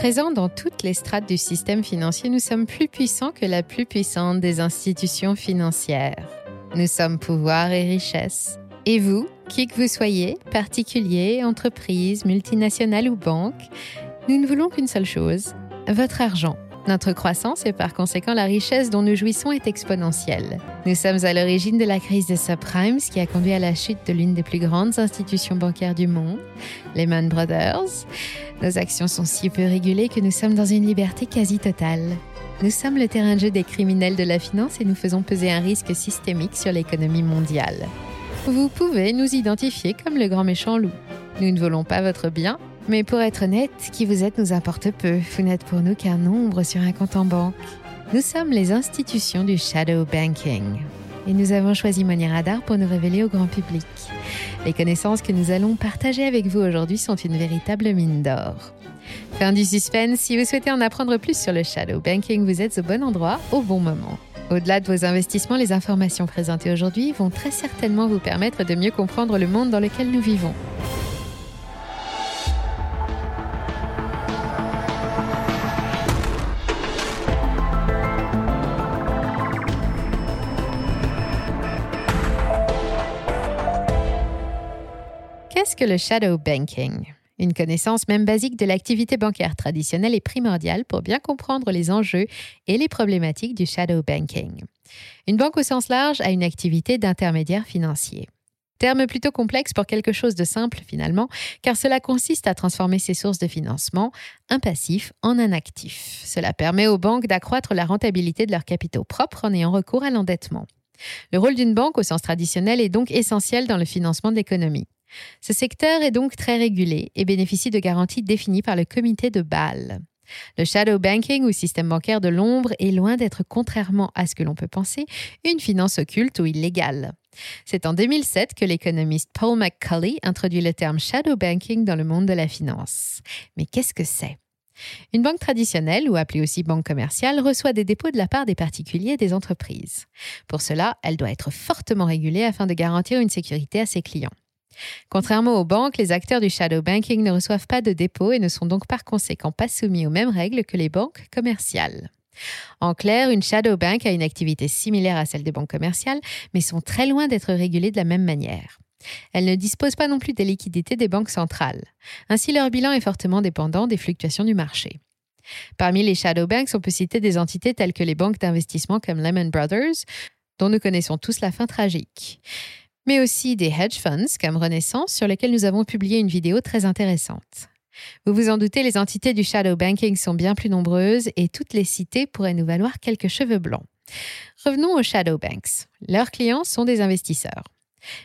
Présents dans toutes les strates du système financier, nous sommes plus puissants que la plus puissante des institutions financières. Nous sommes pouvoir et richesse. Et vous, qui que vous soyez, particulier, entreprise, multinationale ou banque, nous ne voulons qu'une seule chose, votre argent. Notre croissance et par conséquent la richesse dont nous jouissons est exponentielle. Nous sommes à l'origine de la crise des subprimes qui a conduit à la chute de l'une des plus grandes institutions bancaires du monde, Lehman Brothers. Nos actions sont si peu régulées que nous sommes dans une liberté quasi totale. Nous sommes le terrain de jeu des criminels de la finance et nous faisons peser un risque systémique sur l'économie mondiale. Vous pouvez nous identifier comme le grand méchant loup. Nous ne volons pas votre bien, mais pour être honnête, qui vous êtes nous importe peu. Vous n'êtes pour nous qu'un nombre sur un compte en banque. Nous sommes les institutions du shadow banking. Et nous avons choisi Money Radar pour nous révéler au grand public. Les connaissances que nous allons partager avec vous aujourd'hui sont une véritable mine d'or. Fin du suspense, si vous souhaitez en apprendre plus sur le shadow banking, vous êtes au bon endroit, au bon moment. Au-delà de vos investissements, les informations présentées aujourd'hui vont très certainement vous permettre de mieux comprendre le monde dans lequel nous vivons. Le shadow banking Une connaissance même basique de l'activité bancaire traditionnelle est primordiale pour bien comprendre les enjeux et les problématiques du shadow banking. Une banque au sens large a une activité d'intermédiaire financier. Terme plutôt complexe pour quelque chose de simple finalement, car cela consiste à transformer ses sources de financement, un passif, en un actif. Cela permet aux banques d'accroître la rentabilité de leurs capitaux propres en ayant recours à l'endettement. Le rôle d'une banque au sens traditionnel est donc essentiel dans le financement de l'économie. Ce secteur est donc très régulé et bénéficie de garanties définies par le comité de Bâle. Le shadow banking ou système bancaire de l'ombre est loin d'être, contrairement à ce que l'on peut penser, une finance occulte ou illégale. C'est en 2007 que l'économiste Paul McCulley introduit le terme shadow banking dans le monde de la finance. Mais qu'est-ce que c'est? Une banque traditionnelle, ou appelée aussi banque commerciale, reçoit des dépôts de la part des particuliers et des entreprises. Pour cela, elle doit être fortement régulée afin de garantir une sécurité à ses clients. Contrairement aux banques, les acteurs du shadow banking ne reçoivent pas de dépôt et ne sont donc par conséquent pas soumis aux mêmes règles que les banques commerciales. En clair, une shadow bank a une activité similaire à celle des banques commerciales, mais sont très loin d'être régulées de la même manière. Elles ne disposent pas non plus des liquidités des banques centrales. Ainsi, leur bilan est fortement dépendant des fluctuations du marché. Parmi les shadow banks, on peut citer des entités telles que les banques d'investissement comme Lehman Brothers, dont nous connaissons tous la fin tragique mais aussi des hedge funds comme Renaissance sur lesquels nous avons publié une vidéo très intéressante. Vous vous en doutez, les entités du shadow banking sont bien plus nombreuses et toutes les citer pourraient nous valoir quelques cheveux blancs. Revenons aux shadow banks. Leurs clients sont des investisseurs.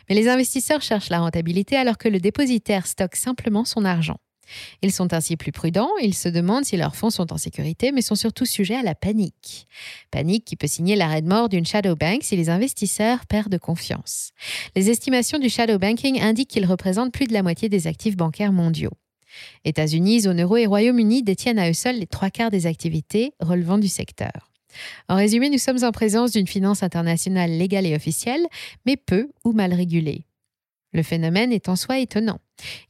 Mais les investisseurs cherchent la rentabilité alors que le dépositaire stocke simplement son argent. Ils sont ainsi plus prudents, ils se demandent si leurs fonds sont en sécurité, mais sont surtout sujets à la panique. Panique qui peut signer l'arrêt de mort d'une shadow bank si les investisseurs perdent confiance. Les estimations du shadow banking indiquent qu'il représente plus de la moitié des actifs bancaires mondiaux. États-Unis, zone euro et Royaume-Uni détiennent à eux seuls les trois quarts des activités relevant du secteur. En résumé, nous sommes en présence d'une finance internationale légale et officielle, mais peu ou mal régulée. Le phénomène est en soi étonnant.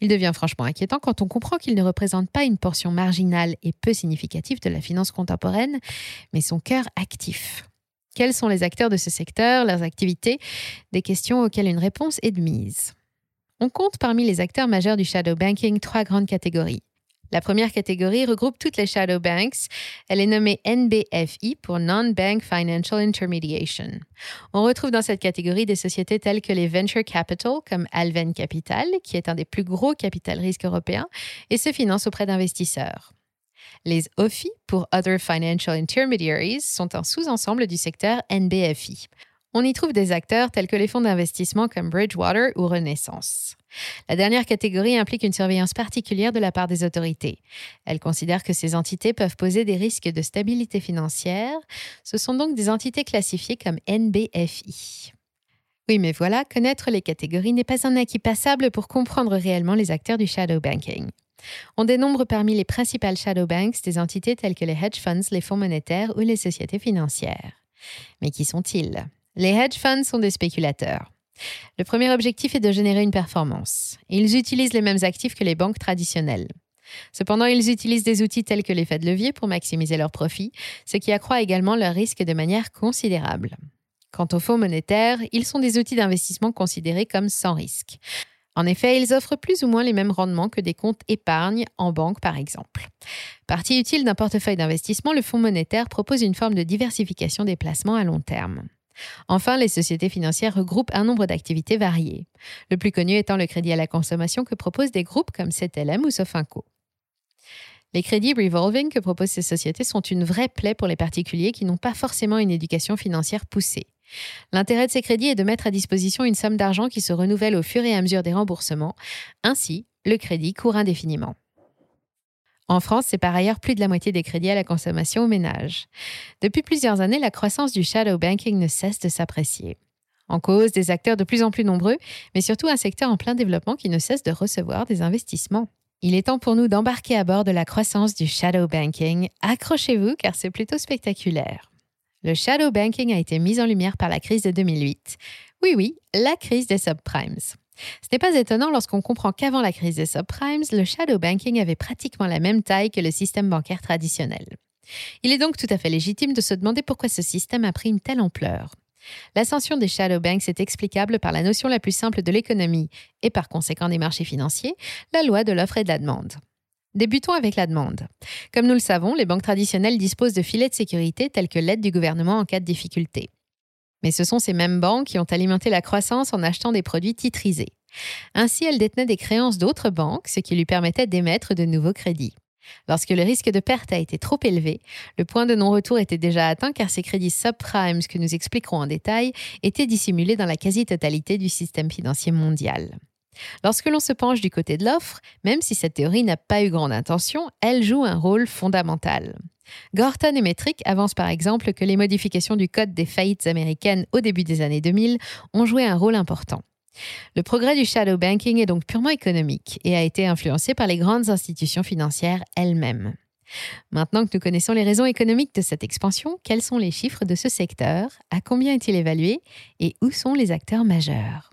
Il devient franchement inquiétant quand on comprend qu'il ne représente pas une portion marginale et peu significative de la finance contemporaine, mais son cœur actif. Quels sont les acteurs de ce secteur, leurs activités? Des questions auxquelles une réponse est de mise. On compte parmi les acteurs majeurs du shadow banking trois grandes catégories. La première catégorie regroupe toutes les shadow banks. Elle est nommée NBFI pour Non-Bank Financial Intermediation. On retrouve dans cette catégorie des sociétés telles que les venture capital comme Alven Capital, qui est un des plus gros capital risques européens et se finance auprès d'investisseurs. Les OFI pour Other Financial Intermediaries sont un sous-ensemble du secteur NBFI. On y trouve des acteurs tels que les fonds d'investissement comme Bridgewater ou Renaissance. La dernière catégorie implique une surveillance particulière de la part des autorités. Elle considère que ces entités peuvent poser des risques de stabilité financière. Ce sont donc des entités classifiées comme NBFI. Oui, mais voilà, connaître les catégories n'est pas un acquis passable pour comprendre réellement les acteurs du shadow banking. On dénombre parmi les principales shadow banks des entités telles que les hedge funds, les fonds monétaires ou les sociétés financières. Mais qui sont-ils? Les hedge funds sont des spéculateurs. Le premier objectif est de générer une performance. Ils utilisent les mêmes actifs que les banques traditionnelles. Cependant, ils utilisent des outils tels que l'effet de levier pour maximiser leurs profits, ce qui accroît également leur risque de manière considérable. Quant aux fonds monétaires, ils sont des outils d'investissement considérés comme sans risque. En effet, ils offrent plus ou moins les mêmes rendements que des comptes épargne en banque, par exemple. Partie utile d'un portefeuille d'investissement, le fonds monétaire propose une forme de diversification des placements à long terme. Enfin, les sociétés financières regroupent un nombre d'activités variées, le plus connu étant le crédit à la consommation que proposent des groupes comme CTLM ou Sofinco. Les crédits revolving que proposent ces sociétés sont une vraie plaie pour les particuliers qui n'ont pas forcément une éducation financière poussée. L'intérêt de ces crédits est de mettre à disposition une somme d'argent qui se renouvelle au fur et à mesure des remboursements. Ainsi, le crédit court indéfiniment. En France, c'est par ailleurs plus de la moitié des crédits à la consommation aux ménages. Depuis plusieurs années, la croissance du shadow banking ne cesse de s'apprécier. En cause, des acteurs de plus en plus nombreux, mais surtout un secteur en plein développement qui ne cesse de recevoir des investissements. Il est temps pour nous d'embarquer à bord de la croissance du shadow banking. Accrochez-vous car c'est plutôt spectaculaire. Le shadow banking a été mis en lumière par la crise de 2008. Oui, oui, la crise des subprimes. Ce n'est pas étonnant lorsqu'on comprend qu'avant la crise des subprimes, le shadow banking avait pratiquement la même taille que le système bancaire traditionnel. Il est donc tout à fait légitime de se demander pourquoi ce système a pris une telle ampleur. L'ascension des shadow banks est explicable par la notion la plus simple de l'économie et par conséquent des marchés financiers, la loi de l'offre et de la demande. Débutons avec la demande. Comme nous le savons, les banques traditionnelles disposent de filets de sécurité tels que l'aide du gouvernement en cas de difficulté. Mais ce sont ces mêmes banques qui ont alimenté la croissance en achetant des produits titrisés. Ainsi, elles détenaient des créances d'autres banques, ce qui lui permettait d'émettre de nouveaux crédits. Lorsque le risque de perte a été trop élevé, le point de non-retour était déjà atteint car ces crédits subprimes que nous expliquerons en détail étaient dissimulés dans la quasi-totalité du système financier mondial. Lorsque l'on se penche du côté de l'offre, même si cette théorie n'a pas eu grande intention, elle joue un rôle fondamental. Gorton et Metric avancent par exemple que les modifications du code des faillites américaines au début des années 2000 ont joué un rôle important. Le progrès du shadow banking est donc purement économique et a été influencé par les grandes institutions financières elles-mêmes. Maintenant que nous connaissons les raisons économiques de cette expansion, quels sont les chiffres de ce secteur? À combien est-il évalué? Et où sont les acteurs majeurs?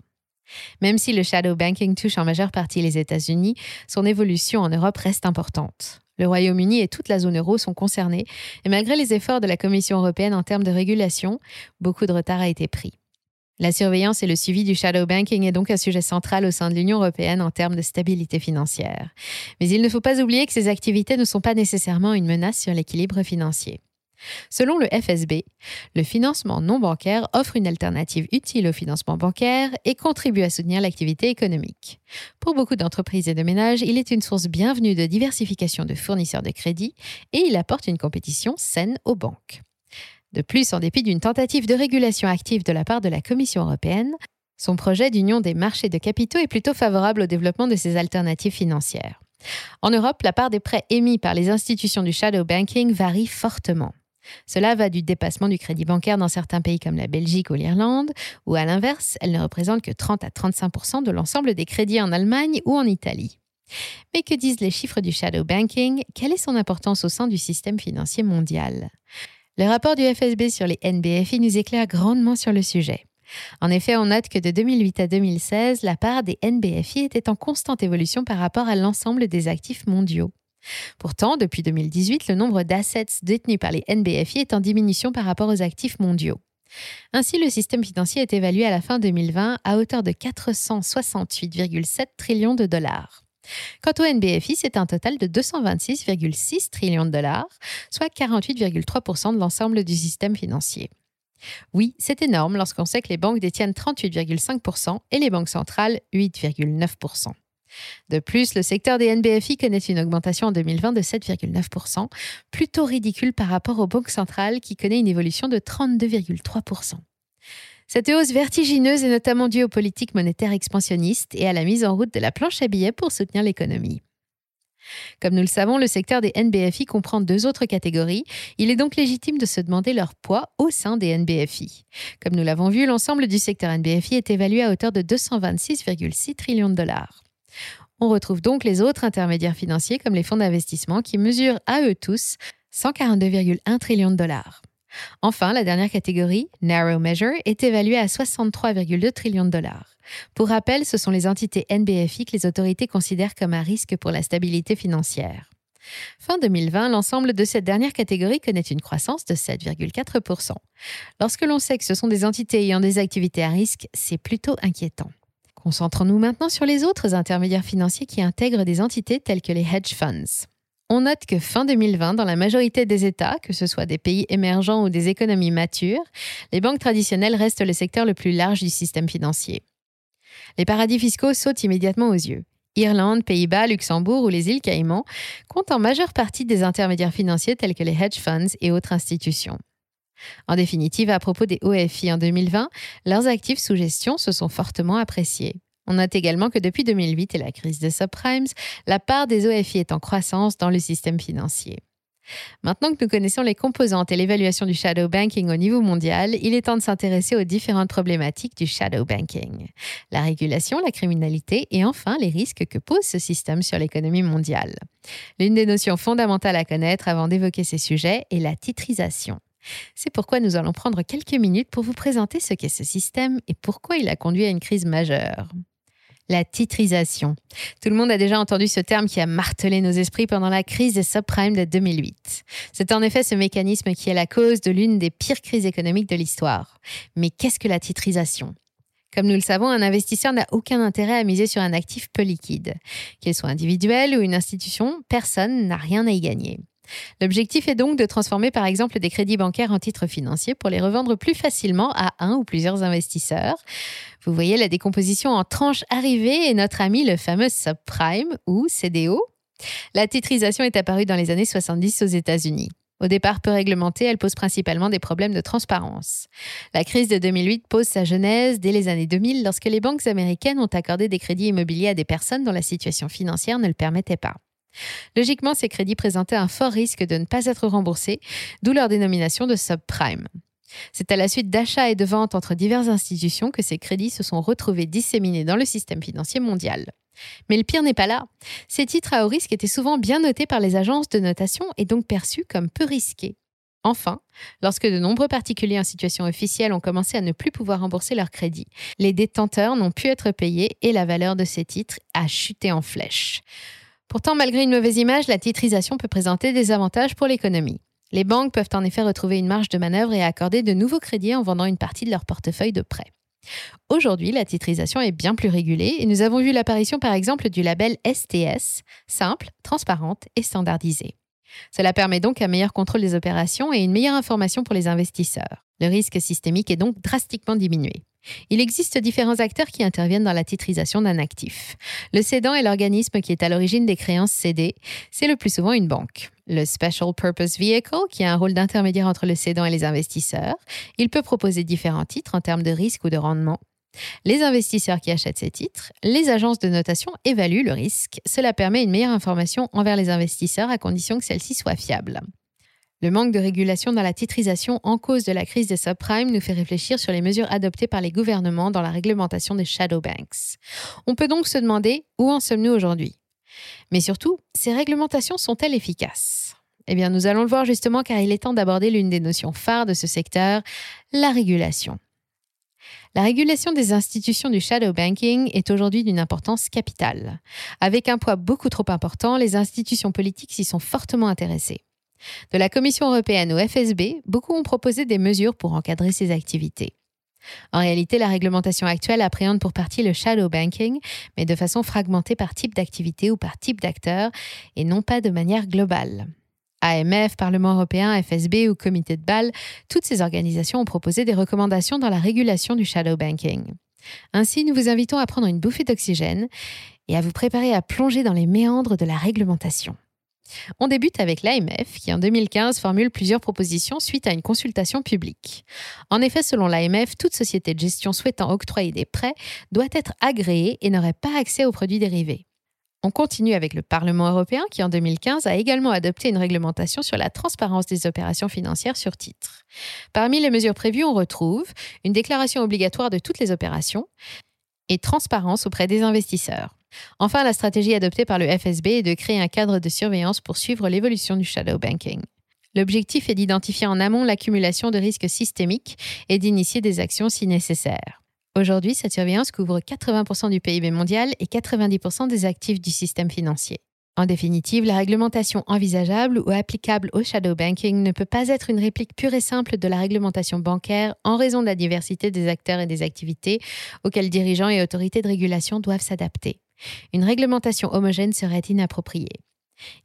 Même si le shadow banking touche en majeure partie les États-Unis, son évolution en Europe reste importante. Le Royaume-Uni et toute la zone euro sont concernés, et malgré les efforts de la Commission européenne en termes de régulation, beaucoup de retard a été pris. La surveillance et le suivi du shadow banking est donc un sujet central au sein de l'Union européenne en termes de stabilité financière. Mais il ne faut pas oublier que ces activités ne sont pas nécessairement une menace sur l'équilibre financier. Selon le FSB, le financement non bancaire offre une alternative utile au financement bancaire et contribue à soutenir l'activité économique. Pour beaucoup d'entreprises et de ménages, il est une source bienvenue de diversification de fournisseurs de crédit et il apporte une compétition saine aux banques. De plus, en dépit d'une tentative de régulation active de la part de la Commission européenne, son projet d'union des marchés de capitaux est plutôt favorable au développement de ces alternatives financières. En Europe, la part des prêts émis par les institutions du shadow banking varie fortement. Cela va du dépassement du crédit bancaire dans certains pays comme la Belgique ou l'Irlande, ou à l'inverse, elle ne représente que 30 à 35% de l'ensemble des crédits en Allemagne ou en Italie. Mais que disent les chiffres du shadow banking? Quelle est son importance au sein du système financier mondial? Le rapport du FSB sur les NBFI nous éclaire grandement sur le sujet. En effet, on note que de 2008 à 2016, la part des NBFI était en constante évolution par rapport à l'ensemble des actifs mondiaux. Pourtant, depuis 2018, le nombre d'assets détenus par les NBFI est en diminution par rapport aux actifs mondiaux. Ainsi, le système financier est évalué à la fin 2020 à hauteur de 468,7 trillions de dollars. Quant au NBFI, c'est un total de 226,6 trillions de dollars, soit 48,3% de l'ensemble du système financier. Oui, c'est énorme lorsqu'on sait que les banques détiennent 38,5% et les banques centrales 8,9%. De plus, le secteur des NBFI connaît une augmentation en 2020 de 7,9%, plutôt ridicule par rapport aux banques centrales qui connaît une évolution de 32,3%. Cette hausse vertigineuse est notamment due aux politiques monétaires expansionnistes et à la mise en route de la planche à billets pour soutenir l'économie. Comme nous le savons, le secteur des NBFI comprend deux autres catégories. Il est donc légitime de se demander leur poids au sein des NBFI. Comme nous l'avons vu, l'ensemble du secteur NBFI est évalué à hauteur de 226,6 trillions de dollars. On retrouve donc les autres intermédiaires financiers comme les fonds d'investissement qui mesurent à eux tous 142,1 trillions de dollars. Enfin, la dernière catégorie, Narrow Measure, est évaluée à 63,2 trillions de dollars. Pour rappel, ce sont les entités NBFI que les autorités considèrent comme un risque pour la stabilité financière. Fin 2020, l'ensemble de cette dernière catégorie connaît une croissance de 7,4%. Lorsque l'on sait que ce sont des entités ayant des activités à risque, c'est plutôt inquiétant. Concentrons-nous maintenant sur les autres intermédiaires financiers qui intègrent des entités telles que les hedge funds. On note que fin 2020, dans la majorité des États, que ce soit des pays émergents ou des économies matures, les banques traditionnelles restent le secteur le plus large du système financier. Les paradis fiscaux sautent immédiatement aux yeux. Irlande, Pays-Bas, Luxembourg ou les îles Caïmans comptent en majeure partie des intermédiaires financiers tels que les hedge funds et autres institutions. En définitive, à propos des OFI en 2020, leurs actifs sous gestion se sont fortement appréciés. On note également que depuis 2008 et la crise des subprimes, la part des OFI est en croissance dans le système financier. Maintenant que nous connaissons les composantes et l'évaluation du shadow banking au niveau mondial, il est temps de s'intéresser aux différentes problématiques du shadow banking. La régulation, la criminalité et enfin les risques que pose ce système sur l'économie mondiale. L'une des notions fondamentales à connaître avant d'évoquer ces sujets est la titrisation. C'est pourquoi nous allons prendre quelques minutes pour vous présenter ce qu'est ce système et pourquoi il a conduit à une crise majeure. La titrisation. Tout le monde a déjà entendu ce terme qui a martelé nos esprits pendant la crise des subprimes de 2008. C'est en effet ce mécanisme qui est la cause de l'une des pires crises économiques de l'histoire. Mais qu'est-ce que la titrisation? Comme nous le savons, un investisseur n'a aucun intérêt à miser sur un actif peu liquide. Qu'il soit individuel ou une institution, personne n'a rien à y gagner. L'objectif est donc de transformer par exemple des crédits bancaires en titres financiers pour les revendre plus facilement à un ou plusieurs investisseurs. Vous voyez la décomposition en tranches arrivées et notre ami le fameux subprime ou CDO. La titrisation est apparue dans les années 70 aux États-Unis. Au départ peu réglementée, elle pose principalement des problèmes de transparence. La crise de 2008 pose sa genèse dès les années 2000 lorsque les banques américaines ont accordé des crédits immobiliers à des personnes dont la situation financière ne le permettait pas. Logiquement, ces crédits présentaient un fort risque de ne pas être remboursés, d'où leur dénomination de subprime. C'est à la suite d'achats et de ventes entre diverses institutions que ces crédits se sont retrouvés disséminés dans le système financier mondial. Mais le pire n'est pas là. Ces titres à haut risque étaient souvent bien notés par les agences de notation et donc perçus comme peu risqués. Enfin, lorsque de nombreux particuliers en situation officielle ont commencé à ne plus pouvoir rembourser leurs crédits, les détenteurs n'ont pu être payés et la valeur de ces titres a chuté en flèche. Pourtant, malgré une mauvaise image, la titrisation peut présenter des avantages pour l'économie. Les banques peuvent en effet retrouver une marge de manœuvre et accorder de nouveaux crédits en vendant une partie de leur portefeuille de prêts. Aujourd'hui, la titrisation est bien plus régulée et nous avons vu l'apparition par exemple du label STS, simple, transparente et standardisée. Cela permet donc un meilleur contrôle des opérations et une meilleure information pour les investisseurs. Le risque systémique est donc drastiquement diminué. Il existe différents acteurs qui interviennent dans la titrisation d'un actif. Le cédant est l'organisme qui est à l'origine des créances cédées. C'est le plus souvent une banque. Le Special Purpose Vehicle, qui a un rôle d'intermédiaire entre le cédant et les investisseurs. Il peut proposer différents titres en termes de risque ou de rendement. Les investisseurs qui achètent ces titres, les agences de notation évaluent le risque. Cela permet une meilleure information envers les investisseurs à condition que celle-ci soit fiable. Le manque de régulation dans la titrisation en cause de la crise des subprimes nous fait réfléchir sur les mesures adoptées par les gouvernements dans la réglementation des shadow banks. On peut donc se demander où en sommes-nous aujourd'hui? Mais surtout, ces réglementations sont-elles efficaces? Eh bien, nous allons le voir justement car il est temps d'aborder l'une des notions phares de ce secteur, la régulation. La régulation des institutions du shadow banking est aujourd'hui d'une importance capitale. Avec un poids beaucoup trop important, les institutions politiques s'y sont fortement intéressées. De la Commission européenne au FSB, beaucoup ont proposé des mesures pour encadrer ces activités. En réalité, la réglementation actuelle appréhende pour partie le shadow banking, mais de façon fragmentée par type d'activité ou par type d'acteur, et non pas de manière globale. AMF, Parlement européen, FSB ou Comité de Bâle, toutes ces organisations ont proposé des recommandations dans la régulation du shadow banking. Ainsi, nous vous invitons à prendre une bouffée d'oxygène et à vous préparer à plonger dans les méandres de la réglementation. On débute avec l'AMF qui en 2015 formule plusieurs propositions suite à une consultation publique. En effet, selon l'AMF, toute société de gestion souhaitant octroyer des prêts doit être agréée et n'aurait pas accès aux produits dérivés. On continue avec le Parlement européen qui en 2015 a également adopté une réglementation sur la transparence des opérations financières sur titre. Parmi les mesures prévues, on retrouve une déclaration obligatoire de toutes les opérations et transparence auprès des investisseurs. Enfin, la stratégie adoptée par le FSB est de créer un cadre de surveillance pour suivre l'évolution du shadow banking. L'objectif est d'identifier en amont l'accumulation de risques systémiques et d'initier des actions si nécessaire. Aujourd'hui, cette surveillance couvre 80% du PIB mondial et 90% des actifs du système financier. En définitive, la réglementation envisageable ou applicable au shadow banking ne peut pas être une réplique pure et simple de la réglementation bancaire en raison de la diversité des acteurs et des activités auxquelles dirigeants et autorités de régulation doivent s'adapter. Une réglementation homogène serait inappropriée.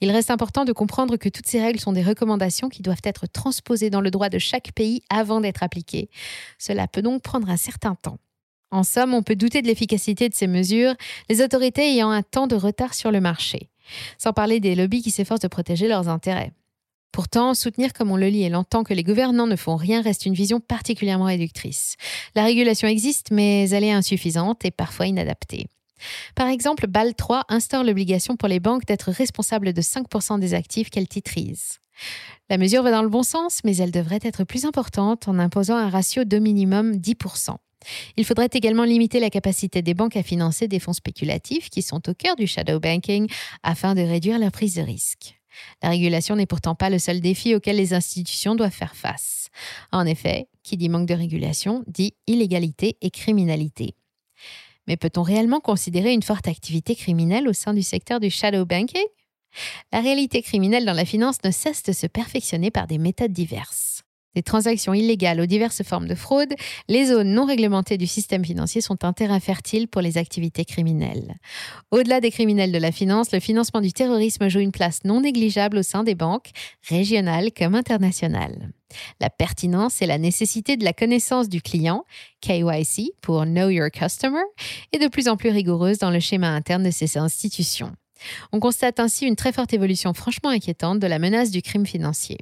Il reste important de comprendre que toutes ces règles sont des recommandations qui doivent être transposées dans le droit de chaque pays avant d'être appliquées. Cela peut donc prendre un certain temps. En somme, on peut douter de l'efficacité de ces mesures, les autorités ayant un temps de retard sur le marché, sans parler des lobbies qui s'efforcent de protéger leurs intérêts. Pourtant, soutenir comme on le lit et l'entend que les gouvernants ne font rien reste une vision particulièrement réductrice. La régulation existe, mais elle est insuffisante et parfois inadaptée. Par exemple, BAL 3 instaure l'obligation pour les banques d'être responsables de 5% des actifs qu'elles titrisent. La mesure va dans le bon sens, mais elle devrait être plus importante en imposant un ratio de minimum 10%. Il faudrait également limiter la capacité des banques à financer des fonds spéculatifs qui sont au cœur du shadow banking afin de réduire leur prise de risque. La régulation n'est pourtant pas le seul défi auquel les institutions doivent faire face. En effet, qui dit manque de régulation dit illégalité et criminalité. Mais peut-on réellement considérer une forte activité criminelle au sein du secteur du shadow banking? La réalité criminelle dans la finance ne cesse de se perfectionner par des méthodes diverses. Des transactions illégales aux diverses formes de fraude, les zones non réglementées du système financier sont un terrain fertile pour les activités criminelles. Au-delà des criminels de la finance, le financement du terrorisme joue une place non négligeable au sein des banques, régionales comme internationales. La pertinence et la nécessité de la connaissance du client, KYC pour Know Your Customer, est de plus en plus rigoureuse dans le schéma interne de ces institutions. On constate ainsi une très forte évolution franchement inquiétante de la menace du crime financier.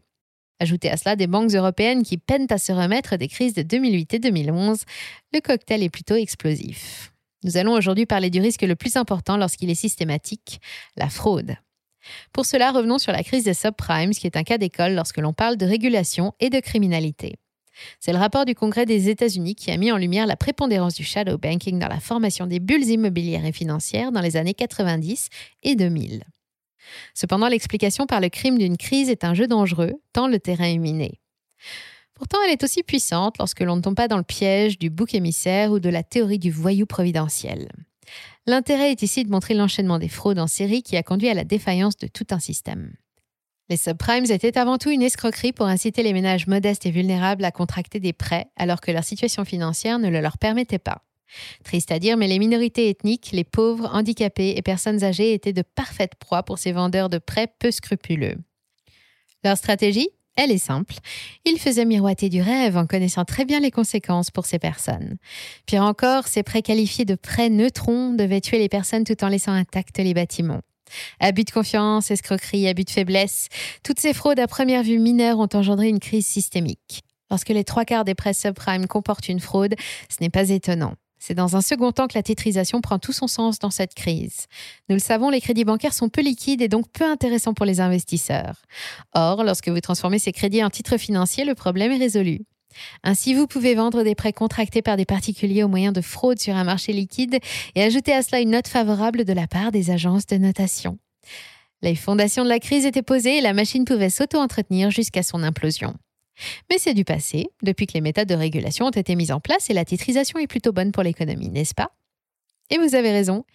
Ajoutez à cela des banques européennes qui peinent à se remettre des crises de 2008 et 2011, le cocktail est plutôt explosif. Nous allons aujourd'hui parler du risque le plus important lorsqu'il est systématique, la fraude. Pour cela, revenons sur la crise des subprimes, qui est un cas d'école lorsque l'on parle de régulation et de criminalité. C'est le rapport du Congrès des États-Unis qui a mis en lumière la prépondérance du shadow banking dans la formation des bulles immobilières et financières dans les années 90 et 2000. Cependant, l'explication par le crime d'une crise est un jeu dangereux, tant le terrain est miné. Pourtant, elle est aussi puissante lorsque l'on ne tombe pas dans le piège du bouc émissaire ou de la théorie du voyou providentiel. L'intérêt est ici de montrer l'enchaînement des fraudes en série qui a conduit à la défaillance de tout un système. Les subprimes étaient avant tout une escroquerie pour inciter les ménages modestes et vulnérables à contracter des prêts alors que leur situation financière ne le leur permettait pas. Triste à dire, mais les minorités ethniques, les pauvres, handicapés et personnes âgées étaient de parfaites proies pour ces vendeurs de prêts peu scrupuleux. Leur stratégie elle est simple. Ils faisaient miroiter du rêve en connaissant très bien les conséquences pour ces personnes. Pire encore, ces prêts qualifiés de prêts neutrons devaient tuer les personnes tout en laissant intacts les bâtiments. Abus de confiance, escroquerie, abus de faiblesse, toutes ces fraudes à première vue mineures ont engendré une crise systémique. Lorsque les trois quarts des prêts subprimes comportent une fraude, ce n'est pas étonnant. C'est dans un second temps que la titrisation prend tout son sens dans cette crise. Nous le savons, les crédits bancaires sont peu liquides et donc peu intéressants pour les investisseurs. Or, lorsque vous transformez ces crédits en titres financiers, le problème est résolu. Ainsi, vous pouvez vendre des prêts contractés par des particuliers au moyen de fraude sur un marché liquide et ajouter à cela une note favorable de la part des agences de notation. Les fondations de la crise étaient posées et la machine pouvait s'auto-entretenir jusqu'à son implosion. Mais c'est du passé, depuis que les méthodes de régulation ont été mises en place et la titrisation est plutôt bonne pour l'économie, n'est-ce pas? Et vous avez raison.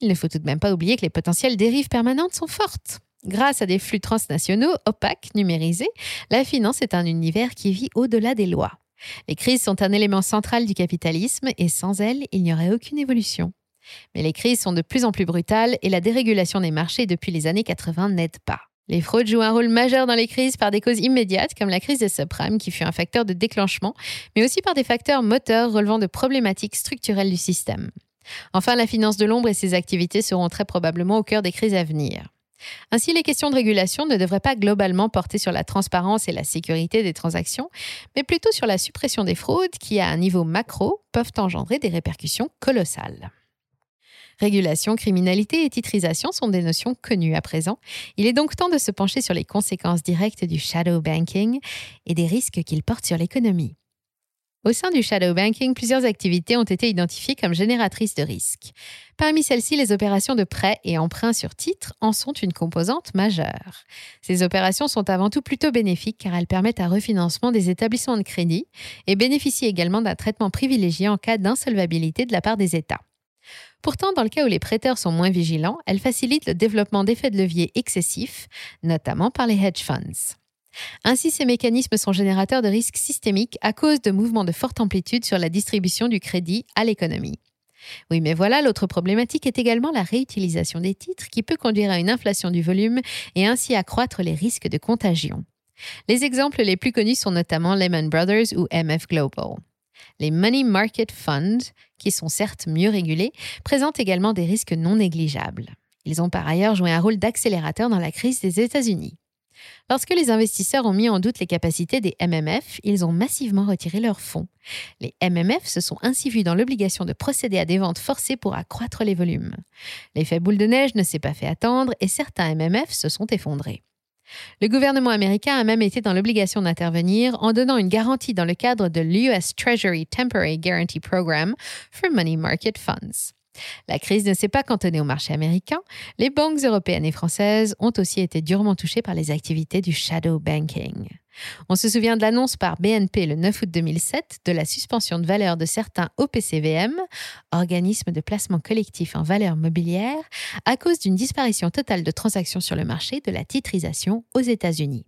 Il ne faut tout de même pas oublier que les potentielles dérives permanentes sont fortes. Grâce à des flux transnationaux opaques, numérisés, la finance est un univers qui vit au-delà des lois. Les crises sont un élément central du capitalisme et sans elles, il n'y aurait aucune évolution. Mais les crises sont de plus en plus brutales et la dérégulation des marchés depuis les années 80 n'aide pas. Les fraudes jouent un rôle majeur dans les crises par des causes immédiates, comme la crise des subprimes, qui fut un facteur de déclenchement, mais aussi par des facteurs moteurs relevant de problématiques structurelles du système. Enfin, la finance de l'ombre et ses activités seront très probablement au cœur des crises à venir. Ainsi, les questions de régulation ne devraient pas globalement porter sur la transparence et la sécurité des transactions, mais plutôt sur la suppression des fraudes qui, à un niveau macro, peuvent engendrer des répercussions colossales. Régulation, criminalité et titrisation sont des notions connues à présent. Il est donc temps de se pencher sur les conséquences directes du shadow banking et des risques qu'il porte sur l'économie. Au sein du shadow banking, plusieurs activités ont été identifiées comme génératrices de risques. Parmi celles-ci, les opérations de prêt et emprunt sur titre en sont une composante majeure. Ces opérations sont avant tout plutôt bénéfiques car elles permettent un refinancement des établissements de crédit et bénéficient également d'un traitement privilégié en cas d'insolvabilité de la part des États. Pourtant, dans le cas où les prêteurs sont moins vigilants, elles facilitent le développement d'effets de levier excessifs, notamment par les hedge funds. Ainsi, ces mécanismes sont générateurs de risques systémiques à cause de mouvements de forte amplitude sur la distribution du crédit à l'économie. Oui, mais voilà, l'autre problématique est également la réutilisation des titres qui peut conduire à une inflation du volume et ainsi accroître les risques de contagion. Les exemples les plus connus sont notamment Lehman Brothers ou MF Global. Les Money Market Funds, qui sont certes mieux régulés, présentent également des risques non négligeables. Ils ont par ailleurs joué un rôle d'accélérateur dans la crise des États-Unis. Lorsque les investisseurs ont mis en doute les capacités des MMF, ils ont massivement retiré leurs fonds. Les MMF se sont ainsi vus dans l'obligation de procéder à des ventes forcées pour accroître les volumes. L'effet boule de neige ne s'est pas fait attendre et certains MMF se sont effondrés. Le gouvernement américain a même été dans l'obligation d'intervenir en donnant une garantie dans le cadre de l'US Treasury Temporary Guarantee Program for Money Market Funds. La crise ne s'est pas cantonnée au marché américain. Les banques européennes et françaises ont aussi été durement touchées par les activités du shadow banking. On se souvient de l'annonce par BNP le 9 août 2007 de la suspension de valeur de certains OPCVM, organismes de placement collectif en valeur mobilière, à cause d'une disparition totale de transactions sur le marché de la titrisation aux États-Unis.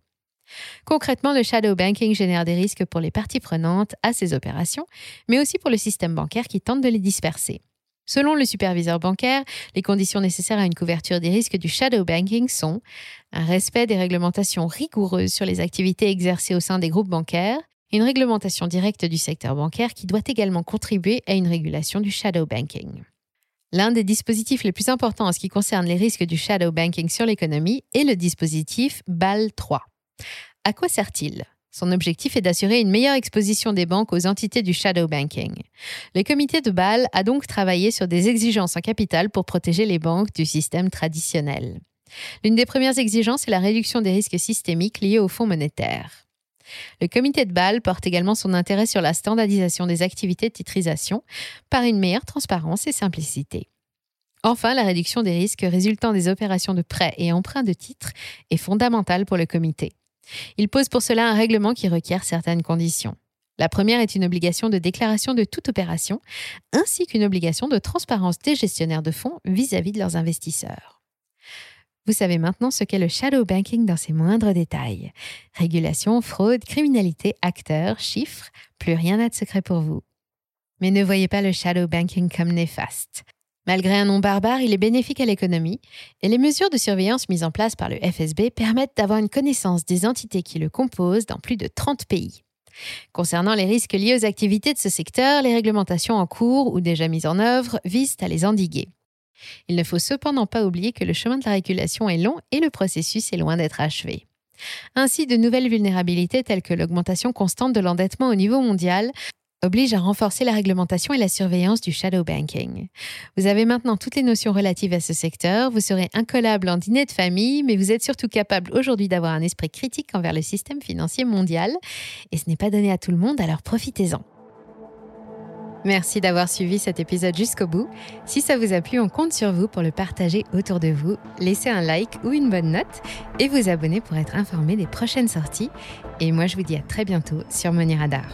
Concrètement, le shadow banking génère des risques pour les parties prenantes à ces opérations, mais aussi pour le système bancaire qui tente de les disperser. Selon le superviseur bancaire, les conditions nécessaires à une couverture des risques du shadow banking sont un respect des réglementations rigoureuses sur les activités exercées au sein des groupes bancaires, une réglementation directe du secteur bancaire qui doit également contribuer à une régulation du shadow banking. L'un des dispositifs les plus importants en ce qui concerne les risques du shadow banking sur l'économie est le dispositif BAL 3. À quoi sert-il? Son objectif est d'assurer une meilleure exposition des banques aux entités du shadow banking. Le comité de Bâle a donc travaillé sur des exigences en capital pour protéger les banques du système traditionnel. L'une des premières exigences est la réduction des risques systémiques liés au fonds monétaire. Le comité de Bâle porte également son intérêt sur la standardisation des activités de titrisation par une meilleure transparence et simplicité. Enfin, la réduction des risques résultant des opérations de prêt et emprunt de titres est fondamentale pour le comité. Il pose pour cela un règlement qui requiert certaines conditions. La première est une obligation de déclaration de toute opération, ainsi qu'une obligation de transparence des gestionnaires de fonds vis-à-vis de leurs investisseurs. Vous savez maintenant ce qu'est le shadow banking dans ses moindres détails. Régulation, fraude, criminalité, acteurs, chiffres, plus rien n'a de secret pour vous. Mais ne voyez pas le shadow banking comme néfaste. Malgré un nom barbare, il est bénéfique à l'économie et les mesures de surveillance mises en place par le FSB permettent d'avoir une connaissance des entités qui le composent dans plus de 30 pays. Concernant les risques liés aux activités de ce secteur, les réglementations en cours ou déjà mises en œuvre visent à les endiguer. Il ne faut cependant pas oublier que le chemin de la régulation est long et le processus est loin d'être achevé. Ainsi, de nouvelles vulnérabilités telles que l'augmentation constante de l'endettement au niveau mondial oblige à renforcer la réglementation et la surveillance du shadow banking. Vous avez maintenant toutes les notions relatives à ce secteur, vous serez incollable en dîner de famille, mais vous êtes surtout capable aujourd'hui d'avoir un esprit critique envers le système financier mondial, et ce n'est pas donné à tout le monde, alors profitez-en. Merci d'avoir suivi cet épisode jusqu'au bout. Si ça vous a plu, on compte sur vous pour le partager autour de vous. Laissez un like ou une bonne note et vous abonner pour être informé des prochaines sorties. Et moi, je vous dis à très bientôt sur Money Radar.